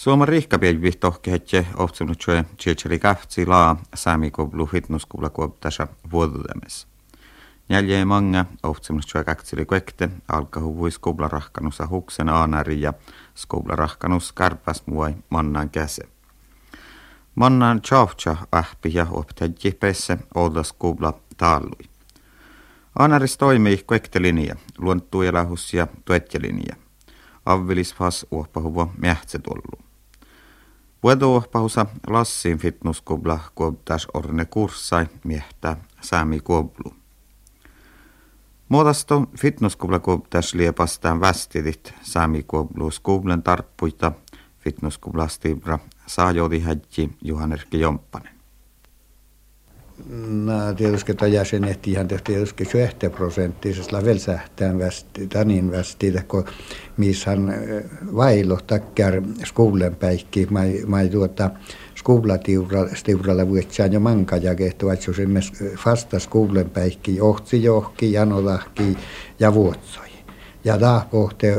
Suoma rihkapielvi tohkehetje ohtsunutsoe tjetseli kähtsi laa saamikoblu fitnesskuula kuoptasa vuodudemes. Jälje manga ohtsunutsoe kähtseli kuekte alkahuvui skobla rahkanusa huksen aanari ja skobla rahkanus karpas muai mannan käse. Mannan tjavtja ähpi ja optajji pesse olda skobla taallui. Aanaris toimii kuektelinja, luonttujelahus ja tuetjelinja. Avvilis fas uopahuvo mähtsetollu. Puedo pausa Lassin fitnesskubla kuobtas orne kurssai miehtä saami kuoblu. Muodasto fitnesskubla kuobtas liepastaan västidit saami kuoblu skublen tarppuita fitnesskubla stibra saajodi hädji Juhanerki Jomppanen. No, tietysti jäsenet ihan tietysti 20 prosenttisella vielä sähtään västi, tanin västi, kun missä hän vailo takkar skolan päikki, mai, mai tuota skolatiuralla vuotsaan jo manka ja että se myös fasta skolan päikki, johtsi johki, janolahki ja vuotsoi. Ja tämä pohte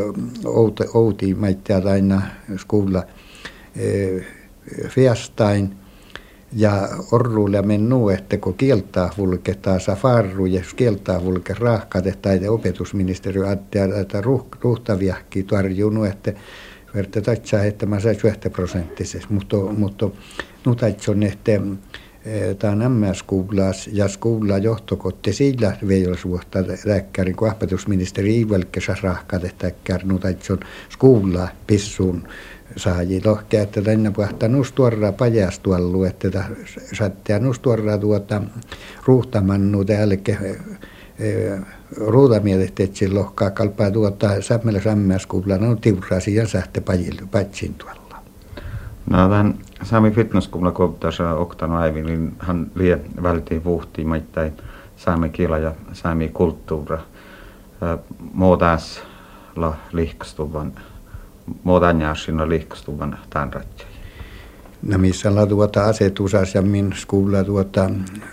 outi, maittaa aina skola eh, fiestain, ja orruulla mennu, että kun kieltää vulketaan safarru ja kieltää vulke rahkat, että opetusministeriö että ruhtaviahki tarjunut, että verta tatsaa, että mä sain 20 prosenttisesti, mutta, mutta nyt on, että tämä MS-skuulas ja skuula johtokotte sillä veilasvuotta räkkärin, kun opetusministeri Ivelke saa rahkat, että nyt on skuula pissuun saaji lohkea, että tänne puhtaa nustuorraa pajastuallu, että sattia nustuorraa tuota ruuhtamannu täällekin e, e, ruutamielet, sillä lohkaa kalpaa tuota sämmellä sämmäskuulla, no tiurasi ja sähte patsin tuolla. No tämän Sami Fitnesskuulla kun tässä oktan aivi, niin hän lie vältiin vuhtiin maittain saami kiela ja saami kulttuura. Muutas la lihkastuvan modernjärsinä liikkustuvan tämän ratjai. No missä la tuota asetusas ja min skuulla tuota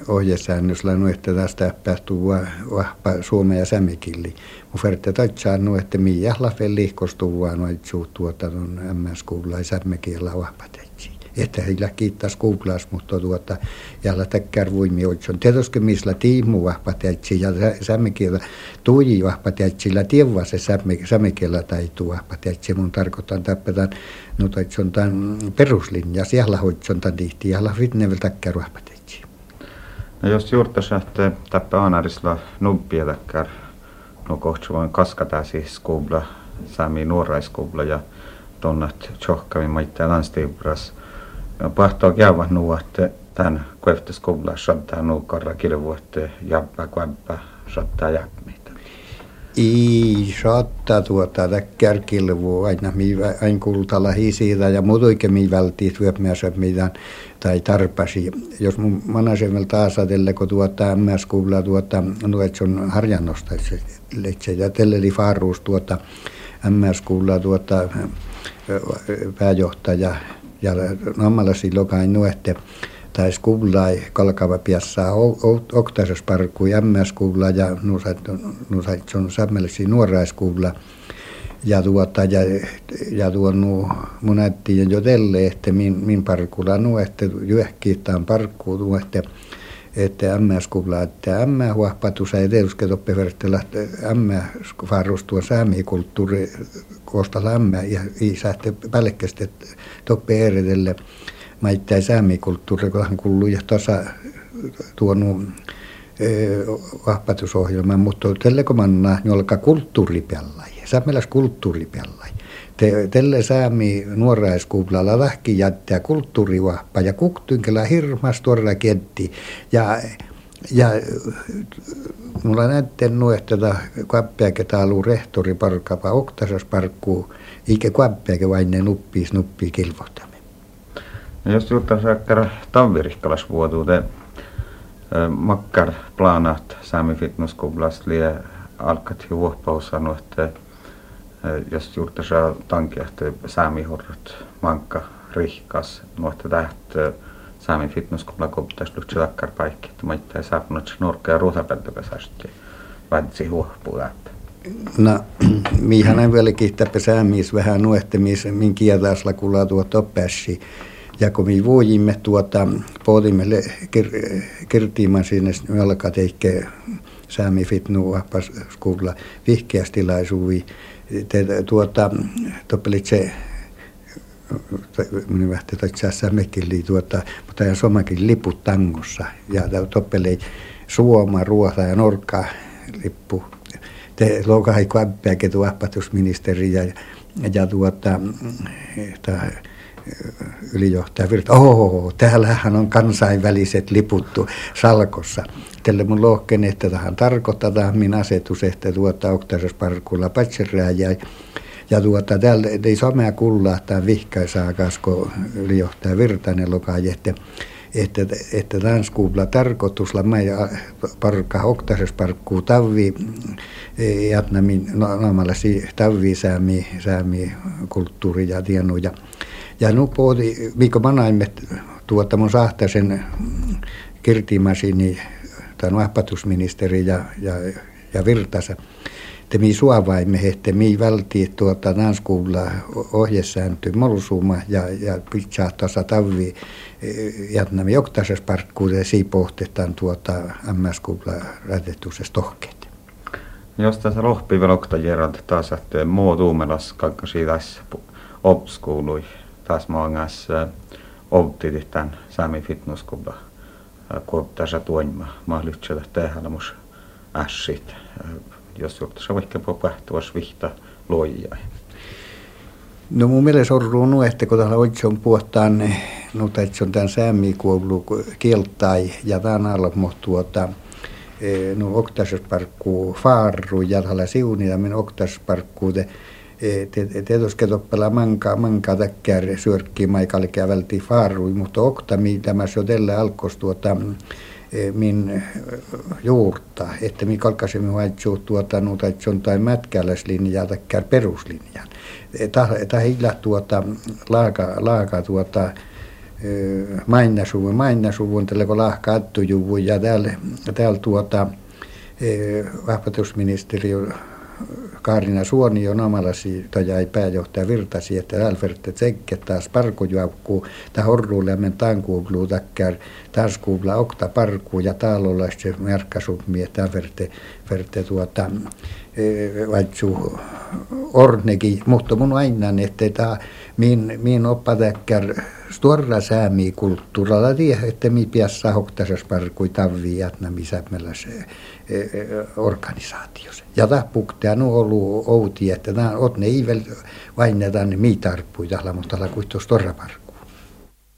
ohjesäännösllä no että tästä päästuu vahpa suome ja sämikilli. Mun ferte tatsaa no että miä la fel liikkostuvaa no tuota on MS skuulla ja sämmikiellä vahpa että heillä kiittää skuuplas, mutta tuota, ja täkkär voimi on. Tietysti missä tiimu vahpatätsi ja sämmikielä tuji vahpatätsillä tievä se sämmikielä tai tuo vahpatätsi. Mun tarkoitan täppätään, no on tämän peruslinja, siellä hoitson tämän tihti, ja fitnevel täkkär vahpatätsi. No jos juurta sähtee täppä aanarisla nuppia täkkär, no kohta voin kaskata siis skubla, sami nuoraiskubla ja tonnat tjohkavin maittaa landstiibras pahtoa käyvät nu että tämän kuefteskolla saattaa nu karra kilvuotte jäppä kuempä saattaa jäppitä. Ei saattaa tuota täkkär kilvu aina mi aina kultalla hisiitä ja muutoinkin mi välttii työpmässä mitään tai tarpasi. Jos mun manasemel taas ajatelle, kun tuota MS kuulla tuota, no et se on harjannosta, se ja telleli faaruus tuota MS kuulla tuota pääjohtaja ja nammalla silloin nuette tai skullai kalkava piassa oktasas parkku MS skulla ja nusat nusat on sammellesi nuoraiskulla. Ja tuota ja, ja tuon mun äittiin jo tälle että min, min parkulla nu että juehkiittaan parkkuun nu että että MS kuulla että MS huahpatus ei tietysti toppe vertellä MS farustua saamikulttuuri koosta lämmä ja isähte pälkkästi toppe eredelle maittain saamikulttuuri kun hän kuuluu ja tuossa tuonut vahpatusohjelman, mutta tälle kun manna, niin olkaa kulttuuripellai. Saamelas kulttuuripellai. Te, tälle saami nuoraiskuplalla vähki jättää kulttuurivahpa ja kuktynkellä hirmas tuolla kentti. Ja, ja mulla näytten nuehteta kappeake taalu rehtori parkapa oktasas parkkuu, eikä kappeake vain ne nuppii nuppii kilvohtamme. No jos juttaa saakkar Tavirikkalas vuotuuteen, makkar planat Sami Fitnesskublas lie alkat juoppaus sanoi, että jos juurta saa tankia, että Sami horrat mankka rihkas, nuotta tähtö Sami Fitnesskubla koptas luhtsi takkar paikki, että maittaa saapunut norkka ja ruutapeltoka saasti väntsi huoppuu läpi. No, mihän en vielä kiittää pesäämis vähän nuehtamis, min kieltäisellä kulla tuota pääsi. Ja kun me voimme tuota, pohdimme kir, kirtiiman sinne, me alkaa teikke säämi fitnu skuulla vihkeästilaisuui. Tuota, toppelit se minun vähti tässä mekili tuota, mutta ja somakin liput tangossa. Ja toppelei Suoma, Ruosa ja Norkka lippu te lokai kuäppiäkin tuoppatusministeri ja, ja tuota, tämä ylijohtaja Virta, oho, täällähän on kansainväliset liputtu salkossa. Tälle mun lohken, että tähän tarkoittaa min asetus, että tuota oktasosparkulla patserää ja ja tuota, täällä ei somea kullaa tämän vihkaisaa, koska ylijohtaja Virtanen lokai, että että, että Tanskuubla tarkoitusla ja parkka oktases parkkuu tavvi jatnamin naamalla si tavvi säämi, säämi kulttuuri ja tienu ja ja nu pohti, mikä manaimet tuota mun sahtaisen kirtimasini tai vahpatusministeri ja, ja, ja Virtasa te mi suovaimme, että mi välti tuota nanskuulla ohjesääntö molsuma ja, ja pitää tasa tavvi jätnämme joktaisessa parkkuudessa siipohtetaan tuota MS-kuulla rätetuksessa tohkeet. Jos tässä rohpi velokta jerant taas, muu tuumelas kakkasi tässä obskuului taas maangas obtitit tämän Sami Fitnesskulla kun tässä tuonima mahdollisesti tehdä mus ässit jos johtaisi vaikka pähtävässä vihta loijai. No mun mielestä on ruunu, että kun täällä oikein puhutaan, no että se on tämän säämikuulu kieltai ja tämän alla tuota, e, no oktasparkku faaru ja täällä siuni ja min oktasparkku te tietysti toppela manka, manka täkkär syörkki maikalle välti faarui, mutta okta, tämä se on tällä alkos tuota, Eh, min eh, juurta, että mi kalkasimme vaitsuu tuota nuuta, että se on tai mätkäläislinjaa tai peruslinjaa. Eh, Tämä hillä tuota laaka, laaka tuota mainasuvun, mainasuvun, tällä kun lahka attujuvun ja täällä, täällä tuota vahvatusministeriö Kaarina Suoni on omalasi jäi pääjohtaja virtasi, että älferte tsekke taas parkujuokku, ta horruulemmen tankuublu takkär, taas kuubla okta parku ja taalolla se merkkasupmi, että verte, verte tuota, e, vaitsu ornegi, mutta mun aina, että tämä min, min oppatäkkär stora säämi kulttuuralla tie, että mi piassa hoktasas parkui tavvi jätnä missä meillä se e, e, organisaatiossa. Ja tahpuktea nu ollut outi, että nämä on ne ivel vain ne tänne miitarppuja, mutta tällä kuitenkin stora parkku.